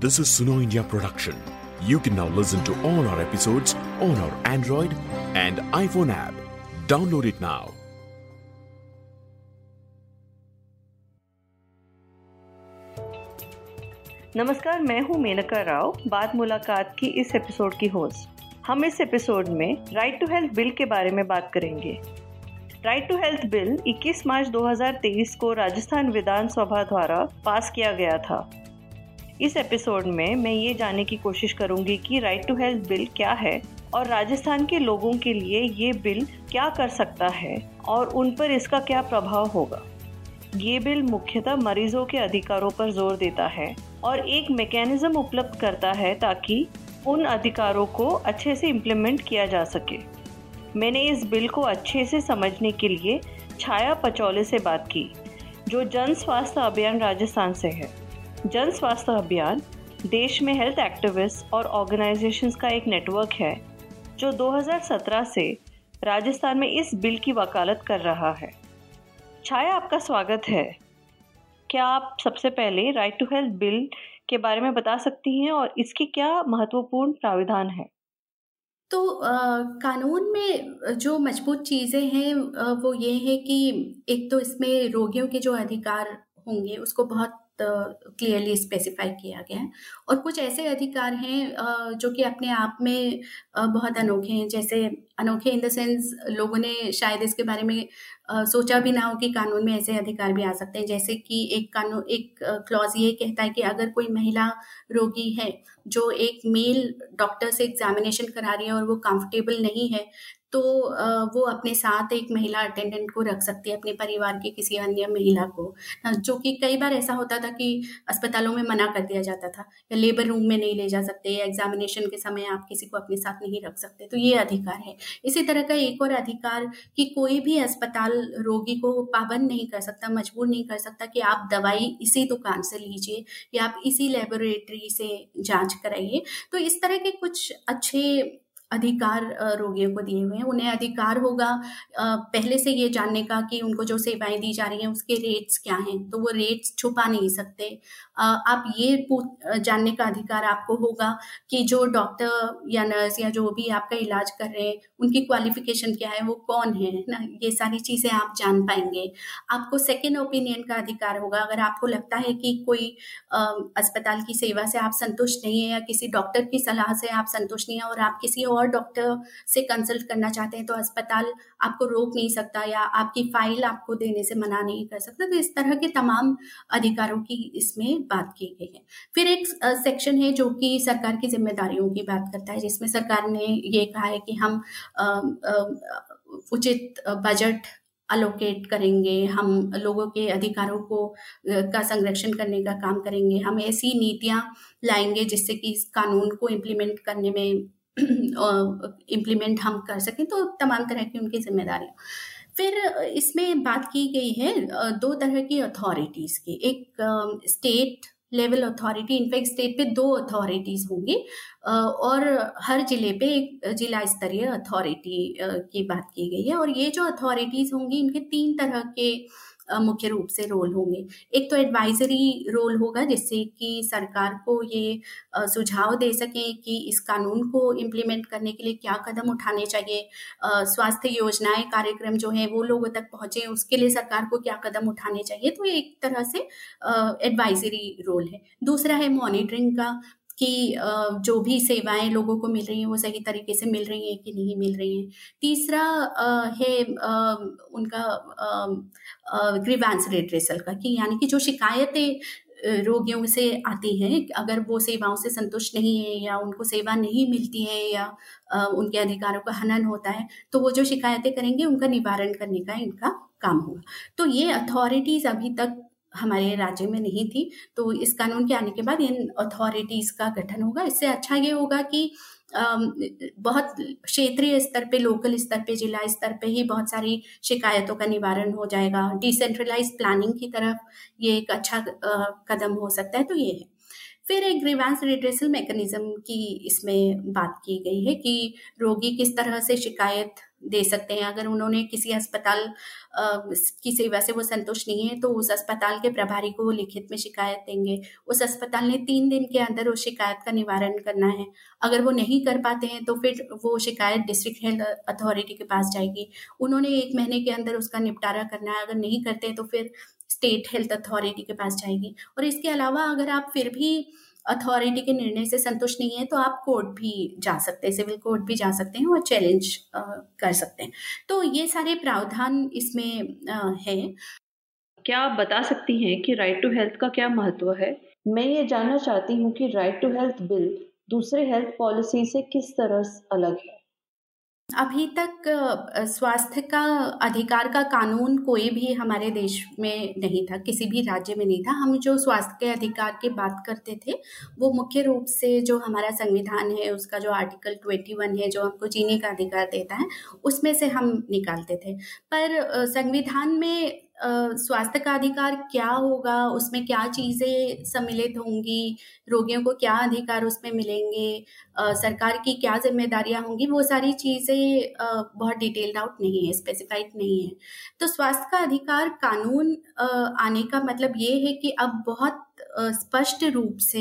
This is Suno India production. You can now listen to all our episodes on our Android and iPhone app. Download it now. नमस्कार मैं हूँ मेनका राव बात मुलाकात की इस episode की होस्ट हम इस एपिसोड में राइट टू हेल्थ बिल के बारे में बात करेंगे right to health bill 21 March 2023 को राजस्थान विधानसभा द्वारा पास किया गया था। इस एपिसोड में मैं ये जानने की कोशिश करूँगी कि राइट टू हेल्थ बिल क्या है और राजस्थान के लोगों के लिए ये बिल क्या कर सकता है और उन पर इसका क्या प्रभाव होगा। ये बिल मुख्यतः मरीजों के अधिकारों पर ज़ोर देता है और एक मैकेनिज्म उपलब्ध करता है ताकि उन अधिकारों को अच्छे से इम्प्लीमेंट किया जा सके। मैंने इस बिल को अच्छे से समझने के लिए छाया पचौले से बात की, जो जन स्वास्थ्य अभियान राजस्थान से है। जन स्वास्थ्य अभियान देश में हेल्थ एक्टिविस्ट और ऑर्गेनाइजेशंस का एक नेटवर्क है, जो 2017 से राजस्थान में इस बिल की वकालत कर रहा है। छाया, आपका स्वागत है। क्या आप सबसे पहले राइट टू हेल्थ बिल के बारे में बता सकती हैं और इसके क्या महत्वपूर्ण प्राविधान है? तो आ, कानून में जो मज़बूत चीज़ें हैं वो ये है कि एक तो इसमें रोगियों के जो अधिकार होंगे उसको बहुत क्लियरली स्पेसिफाई किया गया है। और कुछ ऐसे अधिकार हैं जो कि अपने आप में बहुत अनोखे हैं। जैसे अनोखे इन द सेंस लोगों ने शायद इसके बारे में सोचा भी ना हो कि कानून में ऐसे अधिकार भी आ सकते हैं। जैसे कि एक कानून एक क्लॉज ये कहता है कि अगर कोई महिला रोगी है, जो एक मेल डॉक्टर से एग्जामिनेशन करा रही है और वो कंफर्टेबल नहीं है तो वो अपने साथ एक महिला अटेंडेंट को रख सकती है, अपने परिवार की किसी अन्य महिला को। जो कि कई बार ऐसा होता था कि अस्पतालों में मना कर दिया जाता था, या लेबर रूम में नहीं ले जा सकते, या एग्जामिनेशन के समय आप किसी को अपने साथ नहीं रख सकते तो ये अधिकार है। इसी तरह का एक और अधिकार कि कोई भी अस्पताल रोगी को पाबंद नहीं कर सकता, मजबूर नहीं कर सकता कि आप दवाई इसी दुकान से लीजिए, या आप इसी लेबोरेटरी से जाँच कराइए। तो इस तरह के कुछ अच्छे अधिकार रोगियों को दिए हुए हैं। उन्हें अधिकार होगा पहले से ये जानने का कि उनको जो सेवाएँ दी जा रही हैं, उसके रेट्स क्या हैं? तो वो रेट्स छुपा नहीं सकते। आप ये जानने का अधिकार आपको होगा कि जो डॉक्टर या नर्स या जो भी आपका इलाज कर रहे हैं, उनकी क्वालिफिकेशन क्या है, वो कौन है ना? ये सारी चीज़ें आप जान पाएँगे। आपको सेकेंड ओपिनियन का अधिकार होगा। अगर आपको लगता है कि कोई अस्पताल की सेवा से आप संतुष्ट नहीं है या किसी डॉक्टर की सलाह से आप संतुष्ट नहीं है और आप किसी और डॉक्टर से कंसल्ट करना चाहते हैं तो अस्पताल आपको रोक नहीं सकता या आपकी फ़ाइल आपको देने से मना नहीं कर सकता। तो इस तरह के तमाम अधिकारों की इसमें बात की गई है। फिर एक सेक्शन है जो कि सरकार की जिम्मेदारियों की बात करता है, जिसमें सरकार ने ये कहा है कि हम उचित बजट अलोकेट करेंगे, हम लोगों के अधिकारों को का संरक्षण करने का काम करेंगे, हम ऐसी नीतियाँ लाएँगे जिससे कि इस कानून को इम्प्लीमेंट करने में इम्प्लीमेंट हम कर सकें तो तमाम तरह की उनकी जिम्मेदारियाँ। फिर इसमें बात की गई है दो तरह की अथॉरिटीज़ की। एक state level authority in fact state पे दो अथॉरिटीज़ होंगी और हर ज़िले पे एक जिला स्तरीय अथॉरिटी की बात की गई है। और ये जो अथॉरिटीज़ होंगी, इनके तीन तरह के मुख्य रूप से रोल होंगे। एक तो एडवाइजरी रोल होगा जिससे कि सरकार को ये सुझाव दे सकें कि इस कानून को इम्प्लीमेंट करने के लिए क्या कदम उठाने चाहिए। स्वास्थ्य योजनाएँ, कार्यक्रम जो है, वो लोगों तक पहुँचे, उसके लिए सरकार को क्या कदम उठाने चाहिए? तो एक तरह से एडवाइजरी रोल है। दूसरा है मॉनिटरिंग का। कि जो भी सेवाएँ लोगों को मिल रही हैं वो सही तरीके से मिल रही हैं कि नहीं मिल रही हैं। तीसरा है उनका ग्रीवांस रेड्रेसल का कि यानी कि जो शिकायतें रोगियों से आती हैं, अगर वो सेवाओं से संतुष्ट नहीं है या उनको सेवा नहीं मिलती है या उनके अधिकारों का हनन होता है तो वो जो शिकायतें करेंगे उनका निवारण करने का इनका काम होगा। तो ये अथॉरिटीज़ अभी तक हमारे राज्य में नहीं थी तो इस कानून के आने के बाद इन अथॉरिटीज़ का गठन होगा। इससे अच्छा ये होगा कि बहुत क्षेत्रीय स्तर पे लोकल स्तर पे, जिला स्तर पे ही बहुत सारी शिकायतों का निवारण हो जाएगा। डिसेंट्रलाइज प्लानिंग की तरफ़ ये एक अच्छा कदम हो सकता है तो ये है। फिर एक ग्रीवांस रिड्रेसल मैकेनिज्म की इसमें बात की गई है कि रोगी किस तरह से शिकायत दे सकते हैं। अगर उन्होंने किसी अस्पताल की सेवा से वो संतुष्ट नहीं है तो उस अस्पताल के प्रभारी को वो लिखित में शिकायत देंगे। उस अस्पताल ने तीन दिन के अंदर उस शिकायत का निवारण करना है। अगर वो नहीं कर पाते हैं तो फिर वो शिकायत डिस्ट्रिक्ट हेल्थ अथॉरिटी के पास जाएगी। उन्होंने एक महीने के अंदर उसका निपटारा करना है। अगर नहीं करते तो फिर स्टेट हेल्थ अथॉरिटी के पास जाएगी। और इसके अलावा अगर आप फिर भी अथॉरिटी के निर्णय से संतुष्ट नहीं है तो आप कोर्ट भी जा सकते हैं, सिविल कोर्ट भी जा सकते हैं और चैलेंज कर सकते हैं। तो ये सारे प्रावधान इसमें है। क्या आप बता सकती हैं कि राइट टू हेल्थ का क्या महत्व है? मैं ये जानना चाहती हूँ कि राइट टू हेल्थ बिल दूसरे हेल्थ पॉलिसी से किस तरह अलग है? अभी तक स्वास्थ्य का अधिकार का कानून कोई भी हमारे देश में नहीं था, किसी भी राज्य में नहीं था। हम जो स्वास्थ्य के अधिकार की बात करते थे, वो मुख्य रूप से जो हमारा संविधान है, उसका जो आर्टिकल ट्वेंटी वन है, जो हमको जीने का अधिकार देता है, उसमें से हम निकालते थे। पर संविधान में स्वास्थ्य का अधिकार क्या होगा? उसमें क्या चीज़ें सम्मिलित होंगी? रोगियों को क्या अधिकार उसमें मिलेंगे? सरकार की क्या जिम्मेदारियाँ होंगी? वो सारी चीज़ें बहुत डिटेल्ड आउट नहीं है स्पेसिफाइड नहीं है। तो स्वास्थ्य का अधिकार कानून आने का मतलब ये है कि अब बहुत स्पष्ट रूप से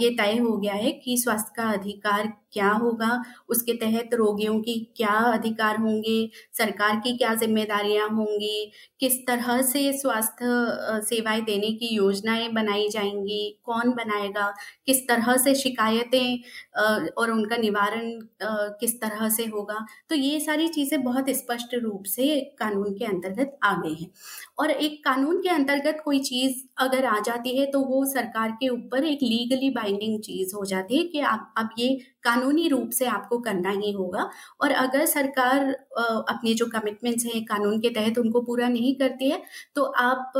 ये तय हो गया है कि स्वास्थ्य का अधिकार क्या होगा? उसके तहत रोगियों की क्या अधिकार होंगे? सरकार की क्या जिम्मेदारियाँ होंगी? किस तरह से स्वास्थ्य सेवाएँ देने की योजनाएँ बनाई जाएँगी? कौन बनाएगा? किस तरह से शिकायतें और उनका निवारण किस तरह से होगा? तो ये सारी चीज़ें बहुत स्पष्ट रूप से कानून के अंतर्गत आ गई हैं। और एक कानून के अंतर्गत कोई चीज़ अगर आ जाती है तो वो सरकार के ऊपर एक लीगली बाइंडिंग चीज़ हो जाती है कि आप अब ये कानूनी रूप से आपको करना ही होगा। और अगर सरकार अपने जो कमिटमेंट्स हैं कानून के तहत उनको पूरा नहीं करती है तो आप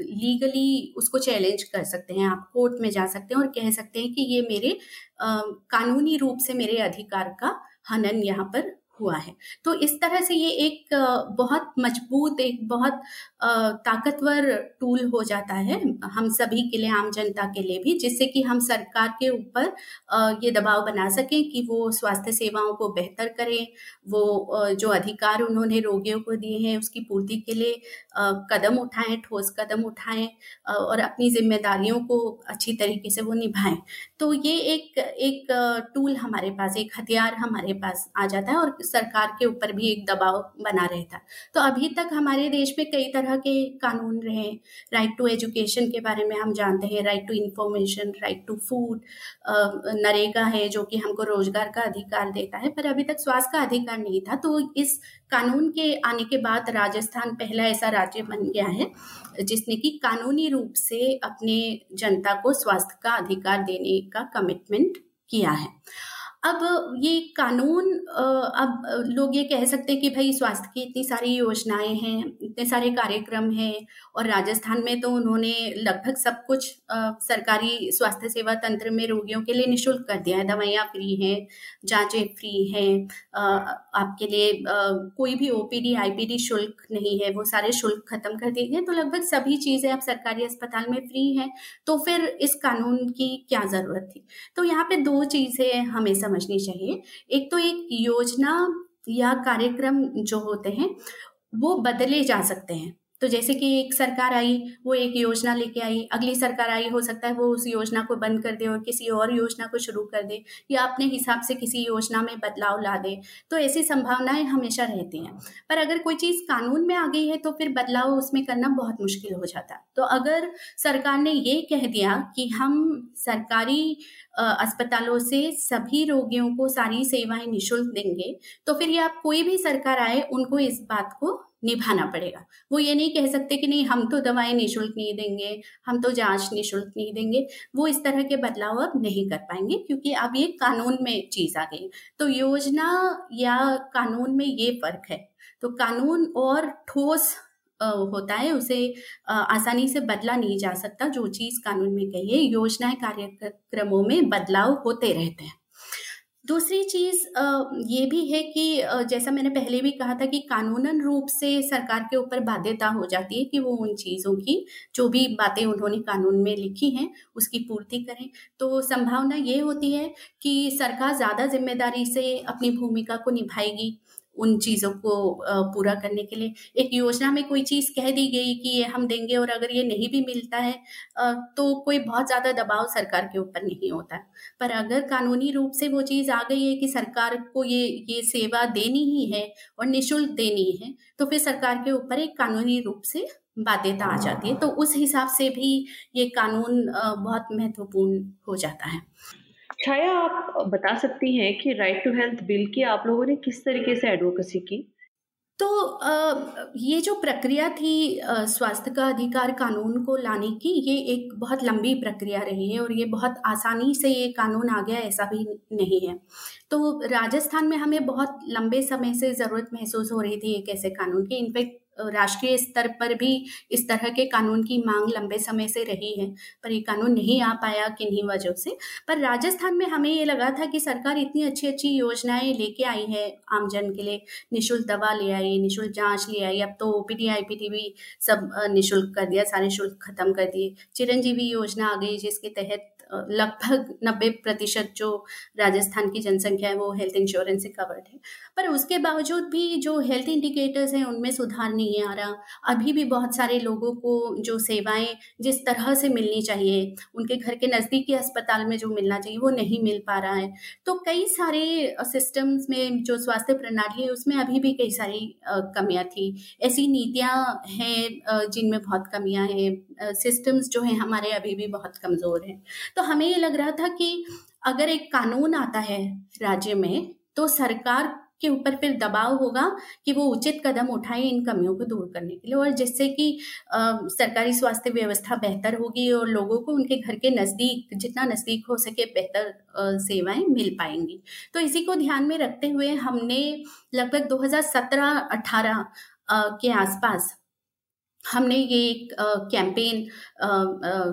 लीगली उसको चैलेंज कर सकते हैं। आप कोर्ट में जा सकते हैं और कह सकते हैं कि ये मेरे कानूनी रूप से मेरे अधिकार का हनन यहाँ पर हुआ है। तो इस तरह से ये एक बहुत मज़बूत, एक बहुत ताकतवर टूल हो जाता है हम सभी के लिए, आम जनता के लिए भी, जिससे कि हम सरकार के ऊपर ये दबाव बना सकें कि वो स्वास्थ्य सेवाओं को बेहतर करें, वो जो अधिकार उन्होंने रोगियों को दिए हैं, उसकी पूर्ति के लिए कदम उठाएँ, ठोस कदम उठाएँ और अपनी जिम्मेदारियों को अच्छी तरीके से वो निभाएँ। तो ये एक एक टूल हमारे पास, एक हथियार हमारे पास आ जाता है और सरकार के ऊपर भी एक दबाव बना रहता। तो अभी तक हमारे देश में कई तरह के कानून रहे। राइट टू एजुकेशन के बारे में हम जानते हैं right to information right to food NREGA है जो कि हमको रोज़गार का अधिकार देता है, पर अभी तक स्वास्थ्य का अधिकार नहीं था। तो इस कानून के आने के बाद राजस्थान पहला ऐसा राज्य बन गया है, जिसने कि कानूनी रूप से अपने जनता को स्वास्थ्य का अधिकार देने का कमिटमेंट किया है। अब ये कानून अब लोग ये कह सकते हैं कि भाई स्वास्थ्य की इतनी सारी योजनाएँ हैं, इतने सारे कार्यक्रम हैं और राजस्थान में तो उन्होंने लगभग सब कुछ सरकारी स्वास्थ्य सेवा तंत्र में रोगियों के लिए निशुल्क कर दिया है। दवाइयाँ फ्री हैं, जांचें फ्री हैं आपके लिए कोई भी ओपीडी, आईपीडी शुल्क नहीं है, वो सारे शुल्क खत्म कर दिए गए तो लगभग सभी चीज़ें अब सरकारी अस्पताल में फ्री हैं। तो फिर इस कानून की क्या ज़रूरत थी? तो यहाँ पे दो चीज़ें हमें समझनी चाहिए। एक तो एक योजना या कार्यक्रम जो होते हैं, वो बदले जा सकते हैं। तो जैसे कि एक सरकार आई, वो एक योजना लेके आई, अगली सरकार आई, हो सकता है वो उस योजना को बंद कर दे और किसी और योजना को शुरू कर दे या अपने हिसाब से किसी योजना में बदलाव ला दे। तो ऐसी संभावनाएँ हमेशा रहती हैं। पर अगर कोई चीज़ कानून में आ गई है तो फिर बदलाव उसमें करना बहुत मुश्किल हो जाता। तो अगर सरकार ने ये कह दिया कि हम सरकारी अस्पतालों से सभी रोगियों को सारी सेवाएँ निःशुल्क देंगे तो फिर ये आप कोई भी सरकार आए, उनको इस बात को निभाना पड़ेगा। वो ये नहीं कह सकते कि नहीं, हम तो दवाएँ निःशुल्क नहीं देंगे, हम तो जाँच निःशुल्क नहीं देंगे। वो इस तरह के बदलाव अब नहीं कर पाएँगे क्योंकि अब ये कानून में चीज़ आ गई। तो योजना या कानून में ये फ़र्क है। तो कानून और ठोस होता है, उसे आसानी से बदला नहीं जा सकता। जो चीज़ कानून में कही है, योजनाएँ, कार्यक्रमों में बदलाव होते रहते हैं। दूसरी चीज़ ये भी है कि जैसा मैंने पहले भी कहा था कि कानूनन रूप से सरकार के ऊपर बाध्यता हो जाती है कि वो उन चीज़ों की, जो भी बातें उन्होंने कानून में लिखी हैं, उसकी पूर्ति करें। तो संभावना ये होती है कि सरकार ज़्यादा ज़िम्मेदारी से अपनी भूमिका को निभाएगी। उन चीज़ों को पूरा करने के लिए। एक योजना में कोई चीज़ कह दी गई कि ये हम देंगे और अगर ये नहीं भी मिलता है तो कोई बहुत ज़्यादा दबाव सरकार के ऊपर नहीं होता। पर अगर कानूनी रूप से वो चीज़ आ गई है कि सरकार को ये ये सेवा देनी ही है और निशुल्क देनी है तो फिर सरकार के ऊपर एक कानूनी रूप से बाध्यता आ जाती है। तो उस हिसाब से भी ये कानून बहुत महत्वपूर्ण हो जाता है। छाया आप बता सकती हैं कि राइट टू हेल्थ बिल की आप लोगों ने किस तरीके से एडवोकेसी की? तो ये जो प्रक्रिया थी स्वास्थ्य का अधिकार कानून को लाने की, ये एक बहुत लंबी प्रक्रिया रही है और ये बहुत आसानी से ये कानून आ गया, ऐसा भी नहीं है। तो राजस्थान में हमें बहुत लंबे समय से ज़रूरत महसूस हो रही थी एक ऐसे कानून की। इनफैक्ट राष्ट्रीय स्तर पर भी इस तरह के कानून की मांग लंबे समय से रही है। पर ये कानून नहीं आ पाया किन्हीं वजह से। पर राजस्थान में हमें ये लगा था कि सरकार इतनी अच्छी अच्छी योजनाएँ लेके आई है आमजन के लिए। निशुल्क दवा ले आई, निशुल्क जाँच ले आई। अब तो ओपीडी आईपीडी भी सब निशुल्क कर दिया, सारे शुल्क खत्म कर दिए। चिरंजीवी योजना आ गई जिसके तहत लगभग नब्बे प्रतिशत जो राजस्थान की जनसंख्या है, वो हेल्थ इंश्योरेंस से कवर्ड है। पर उसके बावजूद भी जो हेल्थ इंडिकेटर्स हैं, उनमें सुधार नहीं आ रहा। अभी भी बहुत सारे लोगों को जो सेवाएँ जिस तरह से मिलनी चाहिए, उनके घर के नज़दीकी अस्पताल में जो मिलना चाहिए, वो नहीं मिल पा रहा है। तो कई सारे सिस्टम्स में जो स्वास्थ्य प्रणाली है, उसमें अभी भी कई सारी कमियाँ थी। ऐसी नीतियाँ हैं जिनमें बहुत कमियाँ हैं। सिस्टम्स जो हैं, हमारे अभी भी बहुत कमज़ोर हैं। तो हमें ये लग रहा था कि अगर एक कानून आता है राज्य में तो सरकार के ऊपर फिर दबाव होगा कि वो उचित कदम उठाए इन कमियों को दूर करने के लिए और जिससे कि सरकारी स्वास्थ्य व्यवस्था बेहतर होगी और लोगों को उनके घर के नज़दीक, जितना नज़दीक हो सके बेहतर सेवाएँ मिल पाएँगी। तो इसी को ध्यान में रखते हुए हमने लगभग 2017-18 के आसपास हमने ये एक कैंपेन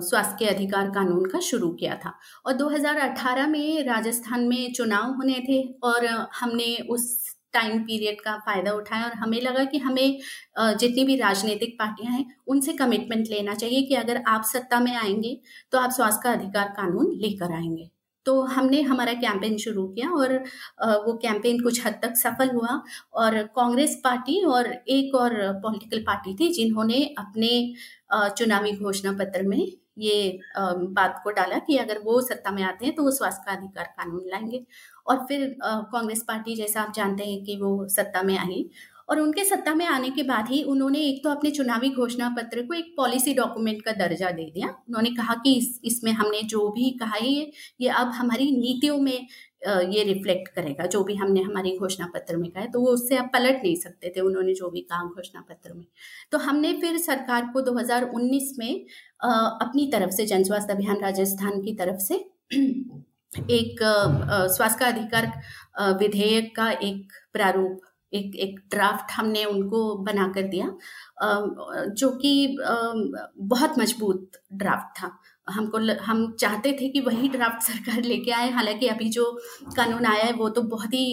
स्वास्थ्य के अधिकार कानून का शुरू किया था। और 2018 में राजस्थान में चुनाव होने थे और हमने उस टाइम पीरियड का फ़ायदा उठाया और हमें लगा कि हमें जितनी भी राजनीतिक पार्टियाँ हैं, उनसे कमिटमेंट लेना चाहिए कि अगर आप सत्ता में आएँगे तो आप स्वास्थ्य का अधिकार कानून लेकर आएँगे। तो हमने हमारा कैंपेन शुरू किया और वो कैंपेन कुछ हद तक सफल हुआ और कांग्रेस पार्टी और एक और पॉलिटिकल पार्टी थी जिन्होंने अपने चुनावी घोषणा पत्र में ये बात को डाला कि अगर वो सत्ता में आते हैं तो वो स्वास्थ्य का अधिकार कानून लाएँगे। और फिर कांग्रेस पार्टी जैसा आप जानते हैं कि वो सत्ता में आई और उनके सत्ता में आने के बाद ही उन्होंने एक तो अपने चुनावी घोषणा पत्र को एक पॉलिसी डॉक्यूमेंट का दर्जा दे दिया। उन्होंने कहा कि इस, इसमें हमने जो भी कहा है, ये ये अब हमारी नीतियों में ये रिफ्लेक्ट करेगा। जो भी हमने हमारी घोषणा पत्र में कहा है तो वो उससे आप पलट नहीं सकते थे, उन्होंने जो भी कहा घोषणा पत्र में। तो हमने फिर सरकार को 2019 में अपनी तरफ़ से, जन स्वास्थ्य अभियान राजस्थान की तरफ़ से, एक स्वास्थ्य अधिकार विधेयक का एक प्रारूप एक एक ड्राफ्ट हमने उनको बना कर दिया जो कि बहुत मज़बूत ड्राफ्ट था। हमको हम चाहते थे कि वही ड्राफ्ट सरकार लेके आए। हालाँकि अभी जो कानून आया है, वो तो बहुत ही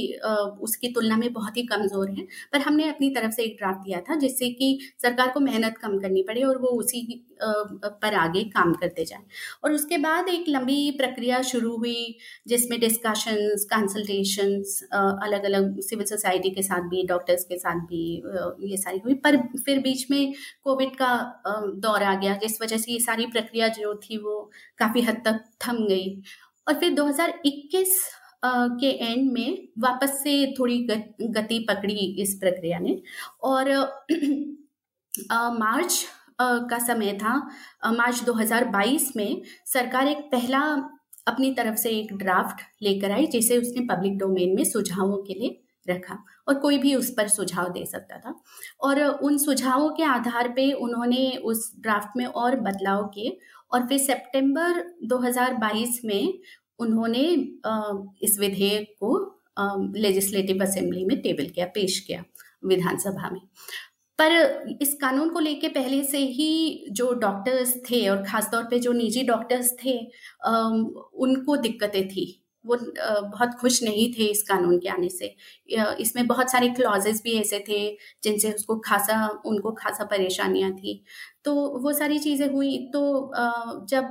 उसकी तुलना में बहुत ही कमज़ोर है। पर हमने अपनी तरफ़ से एक ड्राफ्ट दिया था, जिससे कि सरकार को मेहनत कम करनी पड़े और वो उसी पर आगे काम करते जाए। और उसके बाद एक लंबी प्रक्रिया शुरू हुई, जिसमें डिस्कशंस कंसल्टेशंस अलग अलग सिविल सोसाइटी के साथ भी डॉक्टर्स के साथ भी ये सारी हुई। पर फिर बीच में कोविड का दौर आ गया, जिस वजह से ये सारी प्रक्रिया जो थी वो काफ़ी हद तक थम गई। और फिर 2021 के एंड में वापस से थोड़ी गति पकड़ी इस प्रक्रिया ने। और मार्च का समय था मार्च 2022 में सरकार एक पहला अपनी तरफ़ से एक ड्राफ्ट लेकर आई, जिसे उसने पब्लिक डोमेन में सुझावों के लिए रखा और कोई भी उस पर सुझाव दे सकता था। और उन सुझावों के आधार पे उन्होंने उस ड्राफ्ट में और बदलाव किए और फिर सितंबर 2022 में उन्होंने इस विधेयक को लेजिस्लेटिव असेंबली में टेबल किया, पेश किया विधानसभा में। पर इस कानून को लेके पहले से ही जो डॉक्टर्स थे और ख़ासतौर पे जो निजी डॉक्टर्स थे उनको दिक्कतें थी। वो बहुत खुश नहीं थे इस कानून के आने से। इसमें बहुत सारे क्लॉजेस भी ऐसे थे जिनसे उसको खासा, उनको खासा परेशानियाँ थी। तो वो सारी चीज़ें हुई। तो जब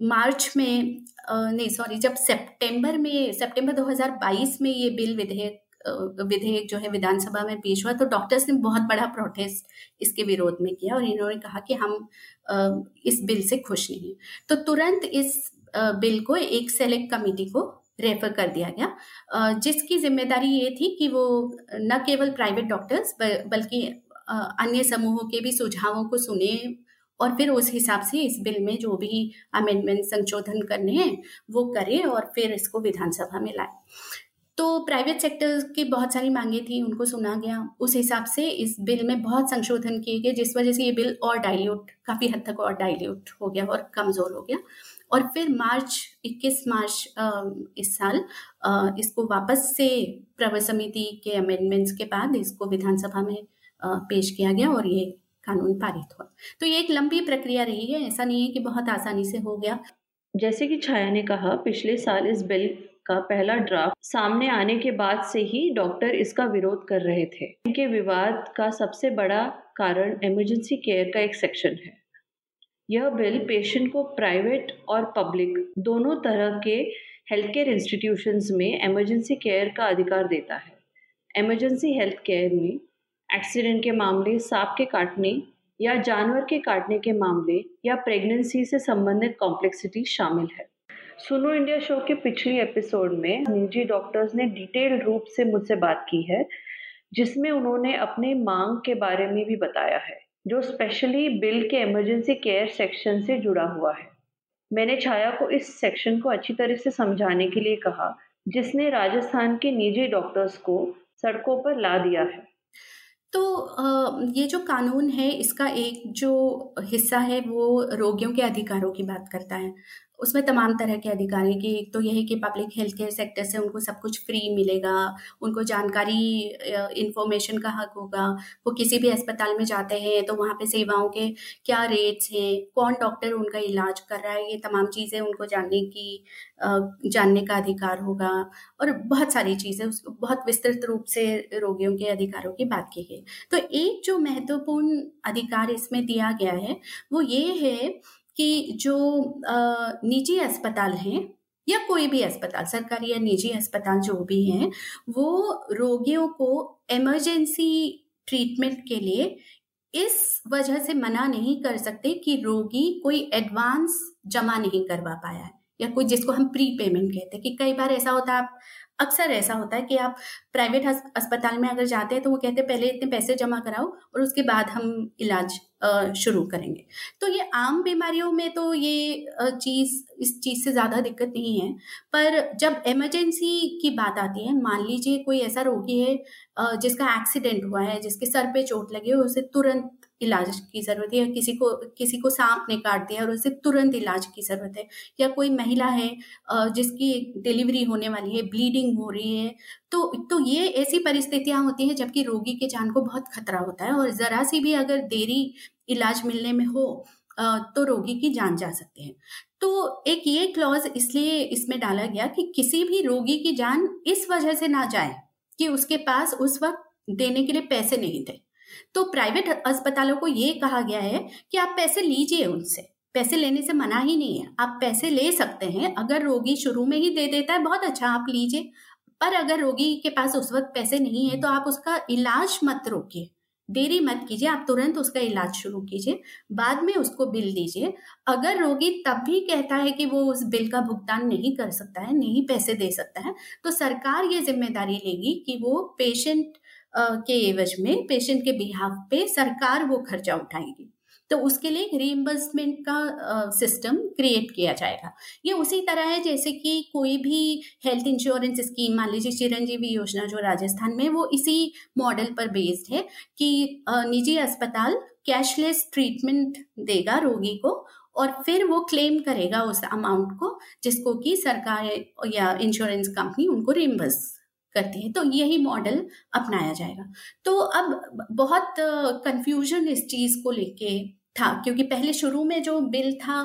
मार्च में नहीं सॉरी जब सितंबर में, सितंबर 2022 में ये बिल विधेयक विधेयक जो है विधानसभा में पेश हुआ तो डॉक्टर्स ने बहुत बड़ा प्रोटेस्ट इसके विरोध में किया और इन्होंने कहा कि हम इस बिल से खुश नहीं। तो तुरंत इस बिल को, एक सेलेक्ट कमेटी को रेफर कर दिया गया। जिसकी ज़िम्मेदारी ये थी कि वो न केवल प्राइवेट डॉक्टर्स बल्कि अन्य समूहों के भी सुझावों को सुने और फिर उस हिसाब से इस बिल में जो भी अमेंडमेंट संशोधन करने हैं, वो करें और फिर इसको विधानसभा में लाए। तो प्राइवेट सेक्टर की बहुत सारी मांगे थी, उनको सुना गया। उस हिसाब से इस बिल में बहुत संशोधन किए गए, जिस वजह से ये बिल और डाइल्यूट काफ़ी हद तक और डाइल्यूट हो गया और कमज़ोर हो गया। और फिर मार्च 21 मार्च इस साल इसको वापस से प्रवर समिति के अमेंडमेंट्स के बाद इसको विधानसभा में पेश किया गया और ये कानून पारित हुआ। तो ये एक लंबी प्रक्रिया रही है, ऐसा नहीं है कि बहुत आसानी से हो गया। जैसे कि छाया ने कहा, पिछले साल इस बिल का पहला ड्राफ्ट सामने आने के बाद से ही डॉक्टर इसका विरोध कर रहे थे। इनके विवाद का सबसे बड़ा कारण इमरजेंसी केयर का एक सेक्शन है। यह बिल पेशेंट को प्राइवेट और पब्लिक दोनों तरह के हेल्थ केयर इंस्टीट्यूशंस में इमरजेंसी केयर का अधिकार देता है। इमरजेंसी हेल्थ केयर में एक्सीडेंट के मामले, सांप के काटने या जानवर के काटने के मामले या प्रेगनेंसी से संबंधित कॉम्प्लेक्सिटी शामिल है। सुनो इंडिया शो के पिछली एपिसोड में निजी डॉक्टर्स ने डिटेल रूप से मुझसे बात की है, जिसमें उन्होंने अपने मांग के बारे में भी बताया है। जो स्पेशली बिल के इमरजेंसी केयर सेक्शन से जुड़ा हुआ है। मैंने छाया को इस सेक्शन को अच्छी तरह से समझाने के लिए कहा, जिसने राजस्थान के निजी डॉक्टर्स को सड़कों पर ला दिया है। तो ये जो कानून है, इसका एक जो हिस्सा है, वो रोगियों के अधिकारों की बात करता है। उसमें तमाम तरह के अधिकार हैं कि एक तो यह है कि पब्लिक हेल्थ केयर सेक्टर से उनको सब कुछ फ्री मिलेगा, उनको जानकारी इंफॉर्मेशन का हक होगा। वो किसी भी अस्पताल में जाते हैं तो वहाँ पे सेवाओं के क्या रेट्स हैं, कौन डॉक्टर उनका इलाज कर रहा है, ये तमाम चीज़ें उनको जानने की जानने का अधिकार होगा। और बहुत सारी चीज़ें उस, बहुत विस्तृत रूप से रोगियों के अधिकारों की बात की गई। तो एक जो महत्वपूर्ण अधिकार इसमें दिया गया है, वो ये है कि जो निजी अस्पताल हैं या कोई भी अस्पताल, सरकारी या निजी अस्पताल जो भी हैं, वो रोगियों को इमरजेंसी ट्रीटमेंट के लिए इस वजह से मना नहीं कर सकते कि रोगी कोई एडवांस जमा नहीं करवा पाया है या कोई जिसको हम प्री पेमेंट कहते हैं कि कई बार ऐसा होता है आप अक्सर ऐसा होता है कि आप प्राइवेट अस्पताल में अगर जाते हैं तो वो कहते हैं, पहले इतने पैसे जमा कराओ और उसके बाद हम इलाज शुरू करेंगे। तो ये आम बीमारियों में तो ये चीज़, इस चीज़ से ज़्यादा दिक्कत नहीं है, पर जब इमरजेंसी की बात आती है, मान लीजिए कोई ऐसा रोगी है जिसका एक्सीडेंट हुआ है, जिसके सर पे चोट लगी है, उसे तुरंत इलाज की ज़रूरत है या किसी को किसी को सांप ने काट दिया और उसे तुरंत इलाज की ज़रूरत है या कोई महिला है जिसकी डिलीवरी होने वाली है, ब्लीडिंग हो रही है तो तो ये ऐसी परिस्थितियाँ होती हैं जबकि रोगी के जान को बहुत खतरा होता है और ज़रा सी भी अगर देरी इलाज मिलने में हो तो रोगी की जान जा सकती है। तो एक ये क्लॉज इसलिए इसमें डाला गया कि किसी भी रोगी की जान इस वजह से ना जाए कि उसके पास उस वक्त देने के लिए पैसे नहीं थे। तो प्राइवेट अस्पतालों को ये कहा गया है कि आप पैसे लीजिए उनसे। पैसे लेने से मना ही नहीं है। आप पैसे ले सकते हैं। अगर रोगी शुरू में ही दे देता है, बहुत अच्छा आप लीजिए। पर अगर रोगी के पास उस वक्त पैसे नहीं है तो आप उसका इलाज मत रोकिए। देरी मत कीजिए। आप तुरंत उसका इलाज शुरू कीजिए। बाद में उसको बिल दीजिए। अगर रोगी तब भी कहता है कि वो उस बिल का भुगतान नहीं कर सकता है, नहीं पैसे दे सकता है तो सरकार ये ज़िम्मेदारी लेगी कि वो पेशेंट के एवज में पेशेंट के बिहाफ पे सरकार वो खर्चा उठाएगी। तो उसके लिए रीइम्बर्समेंट का सिस्टम क्रिएट किया जाएगा। ये उसी तरह है जैसे कि कोई भी हेल्थ इंश्योरेंस स्कीम मान लीजिए चिरंजीवी योजना जो राजस्थान में वो इसी मॉडल पर बेस्ड है कि निजी अस्पताल कैशलेस ट्रीटमेंट देगा रोगी को और फिर वो क्लेम करेगा उस अमाउंट को जिसको कि सरकार या इंश्योरेंस कंपनी उनको रिम्बर्स करती है। तो यही मॉडल अपनाया जाएगा। तो अब बहुत कंफ्यूजन इस चीज़ को लेके था, क्योंकि पहले शुरू में जो बिल था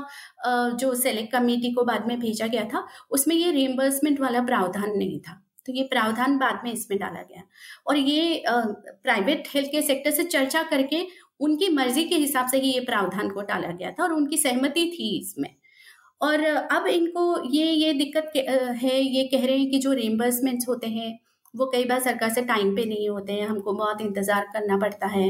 जो सेलेक्ट कमेटी को बाद में भेजा गया था, उसमें ये रिम्बर्समेंट वाला प्रावधान नहीं था। तो ये प्रावधान बाद में इसमें डाला गया। और ये प्राइवेट हेल्थ केयर सेक्टर से चर्चा करके उनकी मर्ज़ी के हिसाब से ही ये प्रावधान को डाला गया था और उनकी सहमति थी इसमें। और अब इनको ये ये दिक्कत है, ये कह रहे हैं कि जो रिम्बर्समेंट्स होते हैं, वो कई बार सरकार से टाइम पे नहीं होते हैं, हमको बहुत इंतज़ार करना पड़ता है।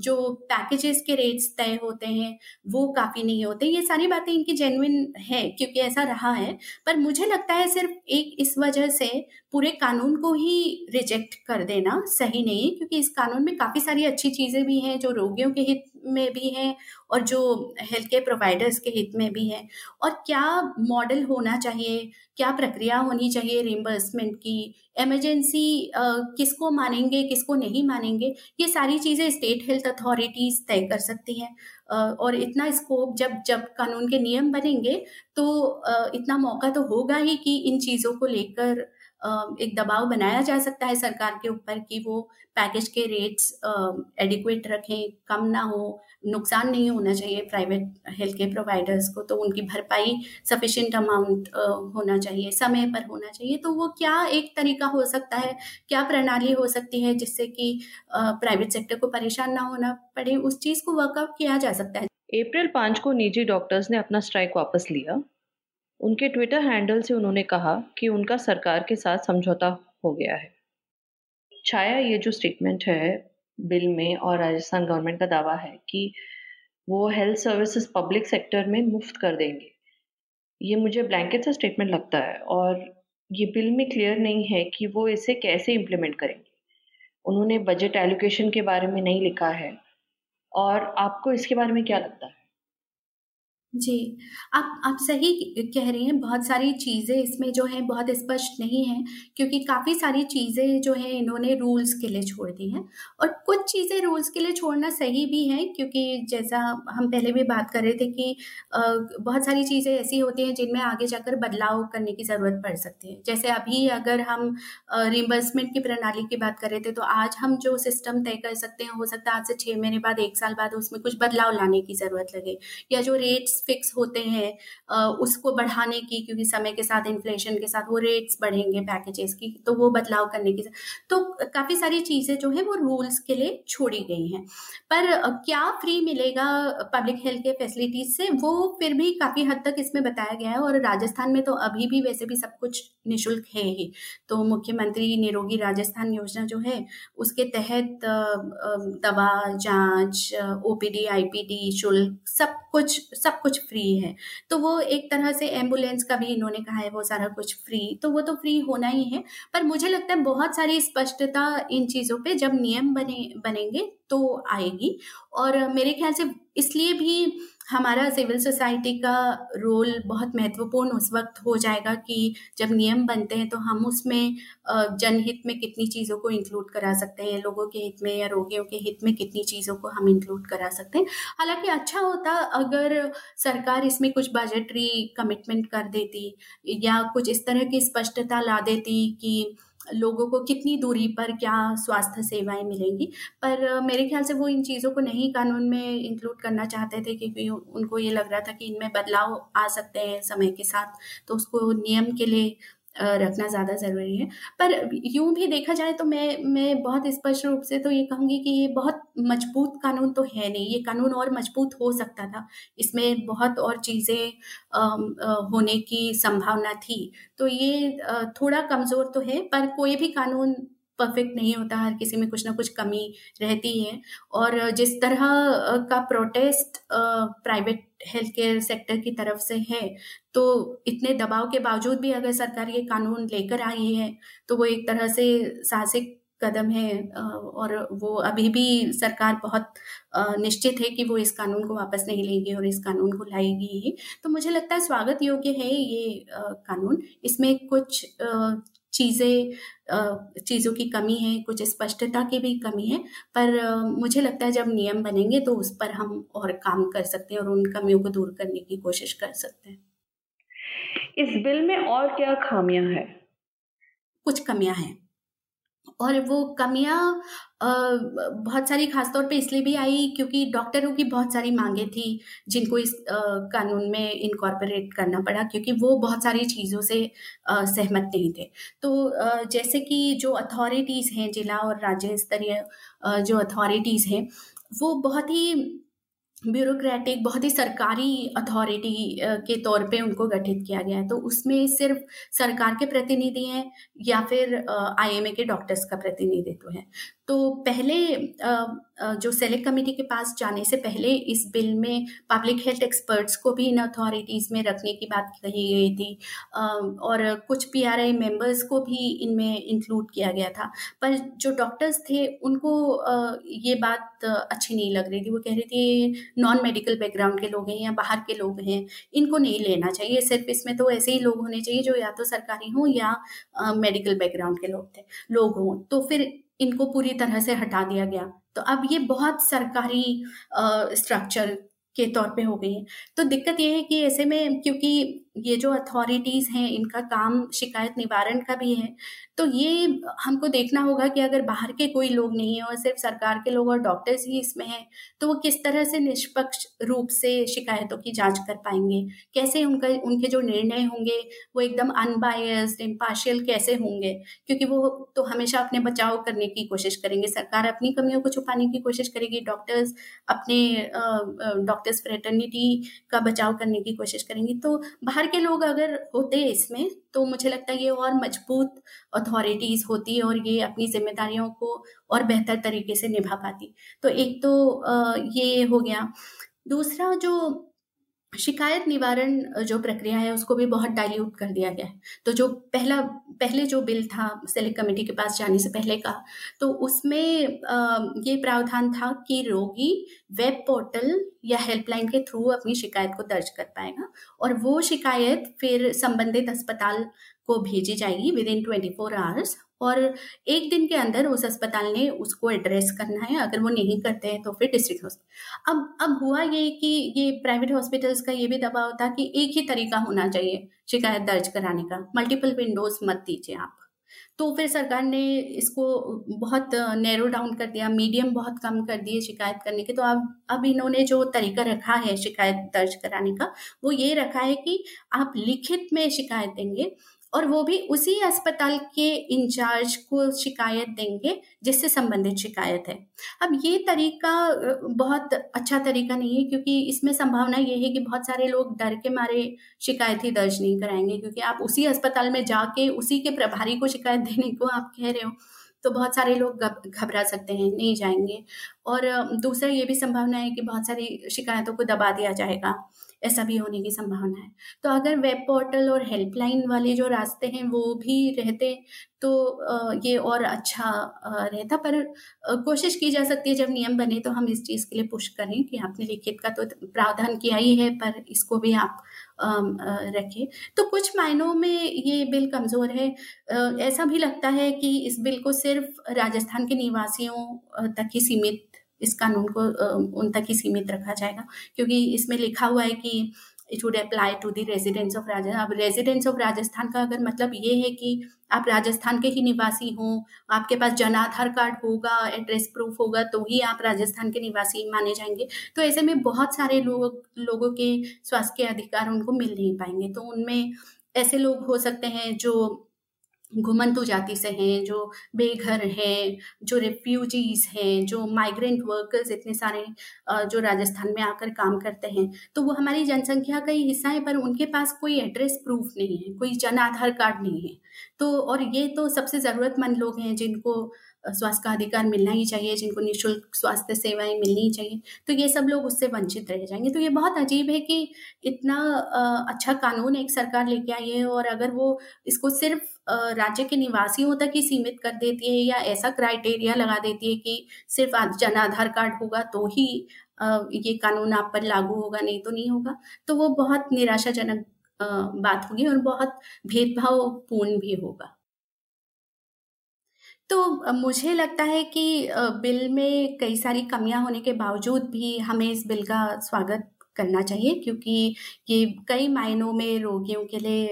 जो पैकेजेस के रेट्स तय होते हैं, वो काफ़ी नहीं होते। ये सारी बातें इनकी जेनविन है, क्योंकि ऐसा रहा है, पर मुझे लगता है सिर्फ़ एक इस वजह से पूरे कानून को ही रिजेक्ट कर देना सही नहीं है, क्योंकि इस कानून में काफ़ी सारी अच्छी चीज़ें भी हैं, जो रोगियों के हित में भी है और जो हेल्थ केयर प्रोवाइडर्स के हित में भी है। और क्या मॉडल होना चाहिए? क्या प्रक्रिया होनी चाहिए रिम्बर्समेंट की? एमरजेंसी किसको मानेंगे, किसको नहीं मानेंगे? ये सारी चीज़ें स्टेट हेल्थ अथॉरिटीज़ तय कर सकती हैं। और इतना स्कोप जब जब कानून के नियम बनेंगे तो इतना मौका तो होगा ही कि इन चीज़ों को लेकर एक दबाव बनाया जा सकता है सरकार के ऊपर कि वो पैकेज के रेट्स एडिक्वेट रखें, कम ना हो, नुकसान नहीं होना चाहिए प्राइवेट हेल्थ केयर प्रोवाइडर्स को तो उनकी भरपाई सफिशिएंट अमाउंट होना चाहिए, समय पर होना चाहिए। तो वो क्या एक तरीका हो सकता है, क्या प्रणाली हो सकती है जिससे कि प्राइवेट सेक्टर को परेशान ना होना पड़े? उस चीज़ को वर्कआउट किया जा सकता है। अप्रैल पाँच को निजी डॉक्टर्स ने अपना स्ट्राइक वापस लिया। उनके ट्विटर हैंडल से उन्होंने कहा कि उनका सरकार के साथ समझौता हो गया है। छाया, ये जो स्टेटमेंट है बिल में और राजस्थान गवर्नमेंट का दावा है कि वो हेल्थ सर्विसेज़ पब्लिक सेक्टर में मुफ़्त कर देंगे, ये मुझे ब्लैंकेट सा स्टेटमेंट लगता है और ये बिल में क्लियर नहीं है कि वो इसे कैसे इम्प्लीमेंट करेंगे। उन्होंने बजट एलोकेशन के बारे में नहीं लिखा है और आपको इसके बारे में क्या लगता है? जी, आप आप सही कह रही हैं, बहुत सारी चीज़ें इसमें जो हैं बहुत स्पष्ट नहीं हैं, क्योंकि काफ़ी सारी चीज़ें जो हैं इन्होंने रूल्स के लिए छोड़ दी हैं और कुछ चीज़ें रूल्स के लिए छोड़ना सही भी है क्योंकि जैसा हम पहले भी बात कर रहे थे कि बहुत सारी चीज़ें ऐसी होती हैं जिनमें आगे जाकर बदलाव करने की ज़रूरत पड़ सकती है। जैसे अभी अगर हम रिम्बर्समेंट की प्रणाली की बात कर रहे थे, तो आज हम जो सिस्टम तय कर सकते हैं, हो सकता है आज से छः महीने बाद, एक साल बाद उसमें कुछ बदलाव लाने की ज़रूरत लगे या जो रेट्स फिक्स होते हैं उसको बढ़ाने की, क्योंकि समय के साथ इन्फ्लेशन के साथ वो रेट्स बढ़ेंगे पैकेजेस की तो वो बदलाव करने की तो काफ़ी सारी चीज़ें जो है वो रूल्स के लिए छोड़ी गई हैं। पर क्या फ्री मिलेगा पब्लिक हेल्थ केयर फैसिलिटीज़ से? वो फिर भी काफ़ी हद तक इसमें बताया गया है और राजस्थान में तो अभी भी वैसे भी सब कुछ निःशुल्क है ही। तो मुख्यमंत्री निरोगी राजस्थान योजना जो है, उसके तहत दवा, जाँच ओपीडी आईपीडी शुल्क, सब कुछ सब कुछ फ्री है। तो वो एक तरह से एंबुलेंस का भी इन्होंने कहा है, वो सारा कुछ फ्री तो वो तो फ्री होना ही है। पर मुझे लगता है बहुत सारी स्पष्टता इन चीज़ों पे जब नियम बने, बनेंगे तो आएगी। और मेरे ख्याल से इसलिए भी हमारा सिविल सोसाइटी का रोल बहुत महत्वपूर्ण उस वक्त हो जाएगा कि जब नियम बनते हैं तो हम उसमें जनहित में कितनी चीज़ों को इंक्लूड करा सकते हैं, लोगों के हित में या रोगियों के हित में कितनी चीज़ों को हम इंक्लूड करा सकते हैं। हालाँकि अच्छा होता अगर सरकार इसमें कुछ बजटरी कमिटमेंट कर देती या कुछ इस तरह की स्पष्टता ला देती कि लोगों को कितनी दूरी पर क्या स्वास्थ्य सेवाएँ मिलेंगी। पर मेरे ख्याल से वो इन चीज़ों को नहीं कानून में इंक्लूड करना चाहते थे क्योंकि उनको ये लग रहा था कि इनमें बदलाव आ सकते हैं समय के साथ। तो उसको नियम के लिए रखना ज़्यादा ज़रूरी है। पर यूँ भी देखा जाए तो मैं मैं बहुत स्पष्ट रूप से तो ये कहूँगी कि ये बहुत मज़बूत कानून तो है नहीं, ये कानून और मज़बूत हो सकता था। इसमें बहुत और चीज़ें होने की संभावना थी। तो ये थोड़ा कमज़ोर तो है, पर कोई भी कानून परफेक्ट नहीं होता, हर किसी में कुछ ना कुछ कमी रहती है। और जिस तरह का protest private health care sector की तरफ़ से है तो इतने दबाव के बावजूद भी अगर सरकार ये कानून लेकर आई है तो वो एक तरह से साहसिक कदम है और वो अभी भी सरकार बहुत निश्चित है कि वो इस कानून को वापस नहीं लेगी और इस कानून को लाएगी ही। तो मुझे लगता है स्वागत योग्य है ये कानून। इसमें कुछ चीज़ें चीज़ों की कमी है कुछ स्पष्टता की भी कमी है पर मुझे लगता है जब नियम बनेंगे तो उस पर हम और काम कर सकते हैं और उन कमियों को दूर करने की कोशिश कर सकते हैं। इस बिल में और क्या खामियाँ हैं? कुछ कमियाँ हैं। और वो कमियाँ बहुत सारी खासतौर पे इसलिए भी आई क्योंकि डॉक्टरों की बहुत सारी मांगे थी जिनको इस कानून में इनकॉर्पोरेट करना पड़ा क्योंकि वो बहुत सारी चीज़ों से सहमत नहीं थे। तो जैसे कि जो अथॉरिटीज़ हैं जिला और राज्य स्तरीय जो अथॉरिटीज़ हैं, वो बहुत ही ब्यूरोक्रेटिक, बहुत ही सरकारी अथॉरिटी के तौर पे उनको गठित किया गया है। तो उसमें सिर्फ़ सरकार के प्रतिनिधि हैं या फिर आईएमए के डॉक्टर्स का प्रतिनिधित्व है। तो पहले जो सेलेक्ट कमेटी के पास जाने से पहले इस बिल में पब्लिक हेल्थ एक्सपर्ट्स को भी इन अथॉरिटीज़ में रखने की बात कही गई थी। और कुछ पी आर आई मेंबर्स को भी इनमें इंक्लूड किया गया था। पर जो डॉक्टर्स थे, उनको ये बात अच्छी नहीं लग रही थी। वो कह रही थी नॉन मेडिकल बैकग्राउंड के लोग हैं या बाहर के लोग हैं, इनको नहीं लेना चाहिए। सिर्फ़ इसमें तो ऐसे ही लोग होने चाहिए जो या तो सरकारी हों या मेडिकल बैकग्राउंड के लोग थे, लोग हों। तो फिर इनको पूरी तरह से हटा दिया गया। तो अब ये बहुत सरकारी स्ट्रक्चर के तौर पे हो गई है। तो दिक्कत ये है कि ऐसे में क्योंकि ये जो अथॉरिटीज़ हैं, इनका काम शिकायत निवारण का भी है। तो ये हमको देखना होगा कि अगर बाहर के कोई लोग नहीं है और सिर्फ़ सरकार के लोग और डॉक्टर्स ही इसमें हैं तो वो किस तरह से निष्पक्ष रूप से शिकायतों की जाँच कर पाएँगे? कैसे उनका, उनके जो निर्णय होंगे, वो एकदम अनबायस्ड इम्पार्शियल कैसे होंगे? क्योंकि वो तो हमेशा अपने बचाव करने की कोशिश करेंगे। सरकार अपनी कमियों को छुपाने की कोशिश करेगी डॉक्टर्स अपने डॉक्टर्स फ्रेटर्निटी का बचाव करने की कोशिश करेंगी। तो बाहर के लोग अगर होते इसमें तो मुझे लगता है ये और मज़बूत अथॉरिटीज़ होती और ये अपनी जिम्मेदारियों को और बेहतर तरीके से निभा पाती। तो एक तो ये हो गया। दूसरा जो शिकायत निवारण जो प्रक्रिया है, उसको भी बहुत डाइल्यूट कर दिया गया है। तो जो पहला, पहले जो बिल था सेलेक्ट कमेटी के पास जाने से पहले का तो उसमें ये प्रावधान था कि रोगी वेब पोर्टल या हेल्पलाइन के थ्रू अपनी शिकायत को दर्ज कर पाएगा और वो शिकायत फिर संबंधित अस्पताल को भेजी जाएगी within twenty four hours और एक दिन के अंदर उस अस्पताल ने उसको एड्रेस करना है, अगर वो नहीं करते हैं तो फिर डिस्ट्रिक्ट हॉस्पिटल अब अब हुआ ये कि ये प्राइवेट हॉस्पिटल्स का ये भी दबाव था कि एक ही तरीका होना चाहिए शिकायत दर्ज कराने का। मल्टीपल विंडोज़ मत दीजिए आप। तो फिर सरकार ने इसको बहुत नैरो डाउन कर दिया मीडियम बहुत कम कर दिए शिकायत करने के। तो अब अब इन्होंने जो तरीका रखा है शिकायत दर्ज कराने का, वो ये रखा है कि आप लिखित में शिकायत देंगे और वो भी उसी अस्पताल के इंचार्ज को शिकायत देंगे, जिससे संबंधित शिकायत है। अब ये तरीका बहुत अच्छा तरीका नहीं है, क्योंकि इसमें संभावना ये है कि बहुत सारे लोग डर के मारे शिकायत ही दर्ज नहीं कराएँगे, क्योंकि आप उसी अस्पताल में जाके, उसी के प्रभारी को शिकायत देने को आप कह रहे हो तो बहुत सारे लोग घबरा सकते हैं, नहीं जाएँगे। और दूसरा ये भी संभावना है कि बहुत सारी शिकायतों को दबा दिया जाएगा। ऐसा भी होने की संभावना है। तो अगर वेब पोर्टल और हेल्पलाइन वाले जो रास्ते हैं, वो भी रहते तो ये और अच्छा रहता। पर कोशिश की जा सकती है, जब नियम बने तो हम इस चीज़ के लिए पुश करें कि आपने लिखित का तो प्रावधान किया ही है, पर इसको भी आप रखें। तो कुछ मायनों में ये बिल कमज़ोर है। ऐसा भी लगता है कि इस बिल को सिर्फ़ राजस्थान के निवासियों तक ही सीमित इस कानून को उन तक ही सीमित रखा जाएगा। क्योंकि इसमें लिखा हुआ है कि it would apply to the residents of Rajasthan अब रेजिडेंट्स ऑफ़ राजस्थान का अगर मतलब ये है कि आप राजस्थान के ही निवासी हों, आपके पास जन आधार कार्ड होगा एड्रेस प्रूफ होगा तो ही आप राजस्थान के निवासी माने जाएँगे। तो ऐसे में बहुत सारे लोग, लोगों के स्वास्थ्य के अधिकार उनको मिल नहीं पाएँगे। तो उनमें ऐसे लोग हो सकते हैं जो घुमंतु जाति से हैं, जो बेघर हैं, जो रेफ्यूजीज हैं, जो माइग्रेंट वर्कर्स इतने सारे जो राजस्थान में आकर काम करते हैं तो वो हमारी जनसंख्या का ही हिस्सा है, पर उनके पास कोई एड्रेस प्रूफ नहीं है, कोई जन आधार कार्ड नहीं है। तो और ये तो सबसे ज़रूरतमंद लोग हैं, जिनको स्वास्थ्य का अधिकार मिलना ही चाहिए, जिनको निःशुल्क स्वास्थ्य सेवाएँ मिलनी ही चाहिए तो ये सब लोग उससे वंचित रह जाएँगे। तो ये बहुत अजीब है कि इतना अच्छा कानून एक सरकार लेके आई है, और अगर वो इसको सिर्फ़ राज्य के निवासियों तक ही सीमित कर देती है या ऐसा क्राइटेरिया लगा देती है कि सिर्फ़ जन आधार कार्ड होगा तो ही ये कानून आप पर लागू होगा, नहीं तो नहीं होगा। तो वो बहुत निराशाजनक बात होगी और बहुत भेदभावपूर्ण भी होगा। तो मुझे लगता है कि बिल में कई सारी कमियाँ होने के बावजूद भी हमें इस बिल का स्वागत करना चाहिए, क्योंकि ये कई मायनों में रोगियों के लिए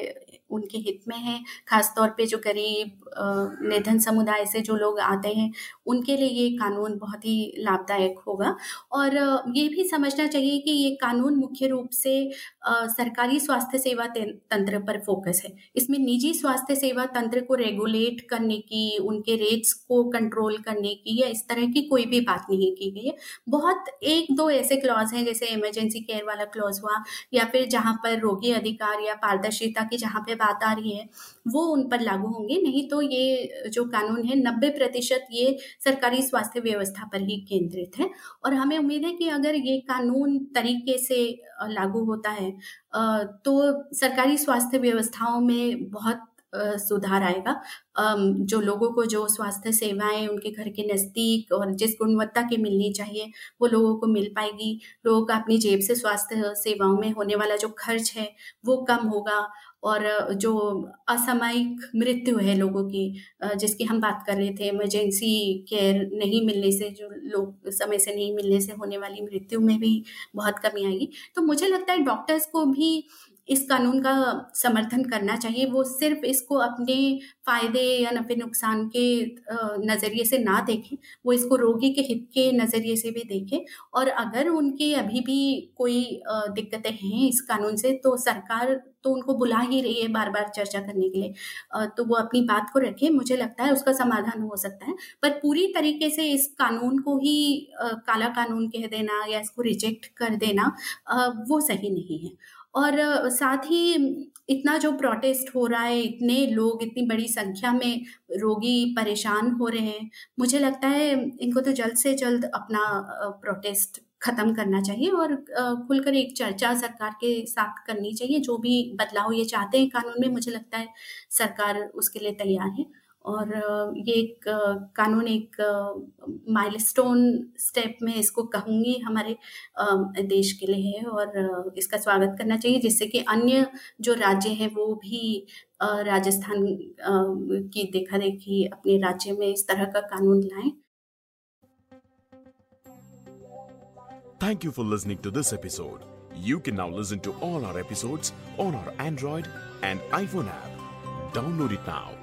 उनके हित में है। खासतौर पे जो गरीब निधन समुदाय से जो लोग आते हैं, उनके लिए ये कानून बहुत ही लाभदायक होगा। और ये भी समझना चाहिए कि ये कानून मुख्य रूप से सरकारी स्वास्थ्य सेवा तंत्र पर फोकस है। इसमें निजी स्वास्थ्य सेवा तंत्र को रेगुलेट करने की, उनके रेट्स को कंट्रोल करने की या इस तरह की कोई भी बात नहीं की गई है। बहुत एक दो ऐसे क्लॉज हैं, जैसे इमरजेंसी केयर वाला क्लॉज हुआ या फिर जहाँ पर रोगी अधिकार या पारदर्शिता की जहाँ पे बात आ रही है, वो उन पर लागू होंगे। नहीं तो ये जो कानून है, नब्बे प्रतिशत ये सरकारी स्वास्थ्य व्यवस्था पर ही केंद्रित है। और हमें उम्मीद है कि अगर ये कानून तरीके से लागू होता है तो सरकारी स्वास्थ्य व्यवस्थाओं में बहुत सुधार आएगा। जो लोगों को जो स्वास्थ्य सेवाएँ, उनके घर के नज़दीक और जिस गुणवत्ता की मिलनी चाहिए, वो लोगों को मिल पाएगी। लोगों का अपनी जेब से स्वास्थ्य सेवाओं में होने वाला जो खर्च है, वो कम होगा। और जो असामयिक मृत्यु है लोगों की जिसकी हम बात कर रहे थे इमरजेंसी केयर नहीं मिलने से, जो लोग समय से नहीं मिलने से होने वाली मृत्यु में भी बहुत कमी आएगी। तो मुझे लगता है डॉक्टर्स को भी इस कानून का समर्थन करना चाहिए। वो सिर्फ़ इसको अपने फ़ायदे या नफे नुकसान के नज़रिए से ना देखें। वो इसको रोगी के हित के नज़रिए से भी देखें। और अगर उनके अभी भी कोई दिक्कतें हैं इस कानून से तो सरकार तो उनको बुला ही रही है बार बार चर्चा करने के लिए। तो वो अपनी बात को रखें। मुझे लगता है उसका समाधान हो सकता है। पर पूरी तरीके से इस कानून को ही काला कानून कह देना या इसको रिजेक्ट कर देना वो सही नहीं है। और साथ ही इतना जो प्रोटेस्ट हो रहा है, इतने लोग, इतनी बड़ी संख्या में रोगी परेशान हो रहे हैं, मुझे लगता है इनको तो जल्द से जल्द अपना प्रोटेस्ट ख़त्म करना चाहिए और खुलकर एक चर्चा सरकार के साथ करनी चाहिए, जो भी बदलाव ये चाहते हैं कानून में, मुझे लगता है सरकार उसके लिए तैयार है। और ये एक कानून एक माइलस्टोन स्टेप में इसको कहूँगी हमारे देश के लिए है और इसका स्वागत करना चाहिए जिससे कि अन्य जो राज्य हैं वो भी राजस्थान की देखा देखी अपने राज्य में इस तरह का कानून लाएँ। Thank you for listening to this episode you can now listen to all our episodes on our Android and iPhone app download it now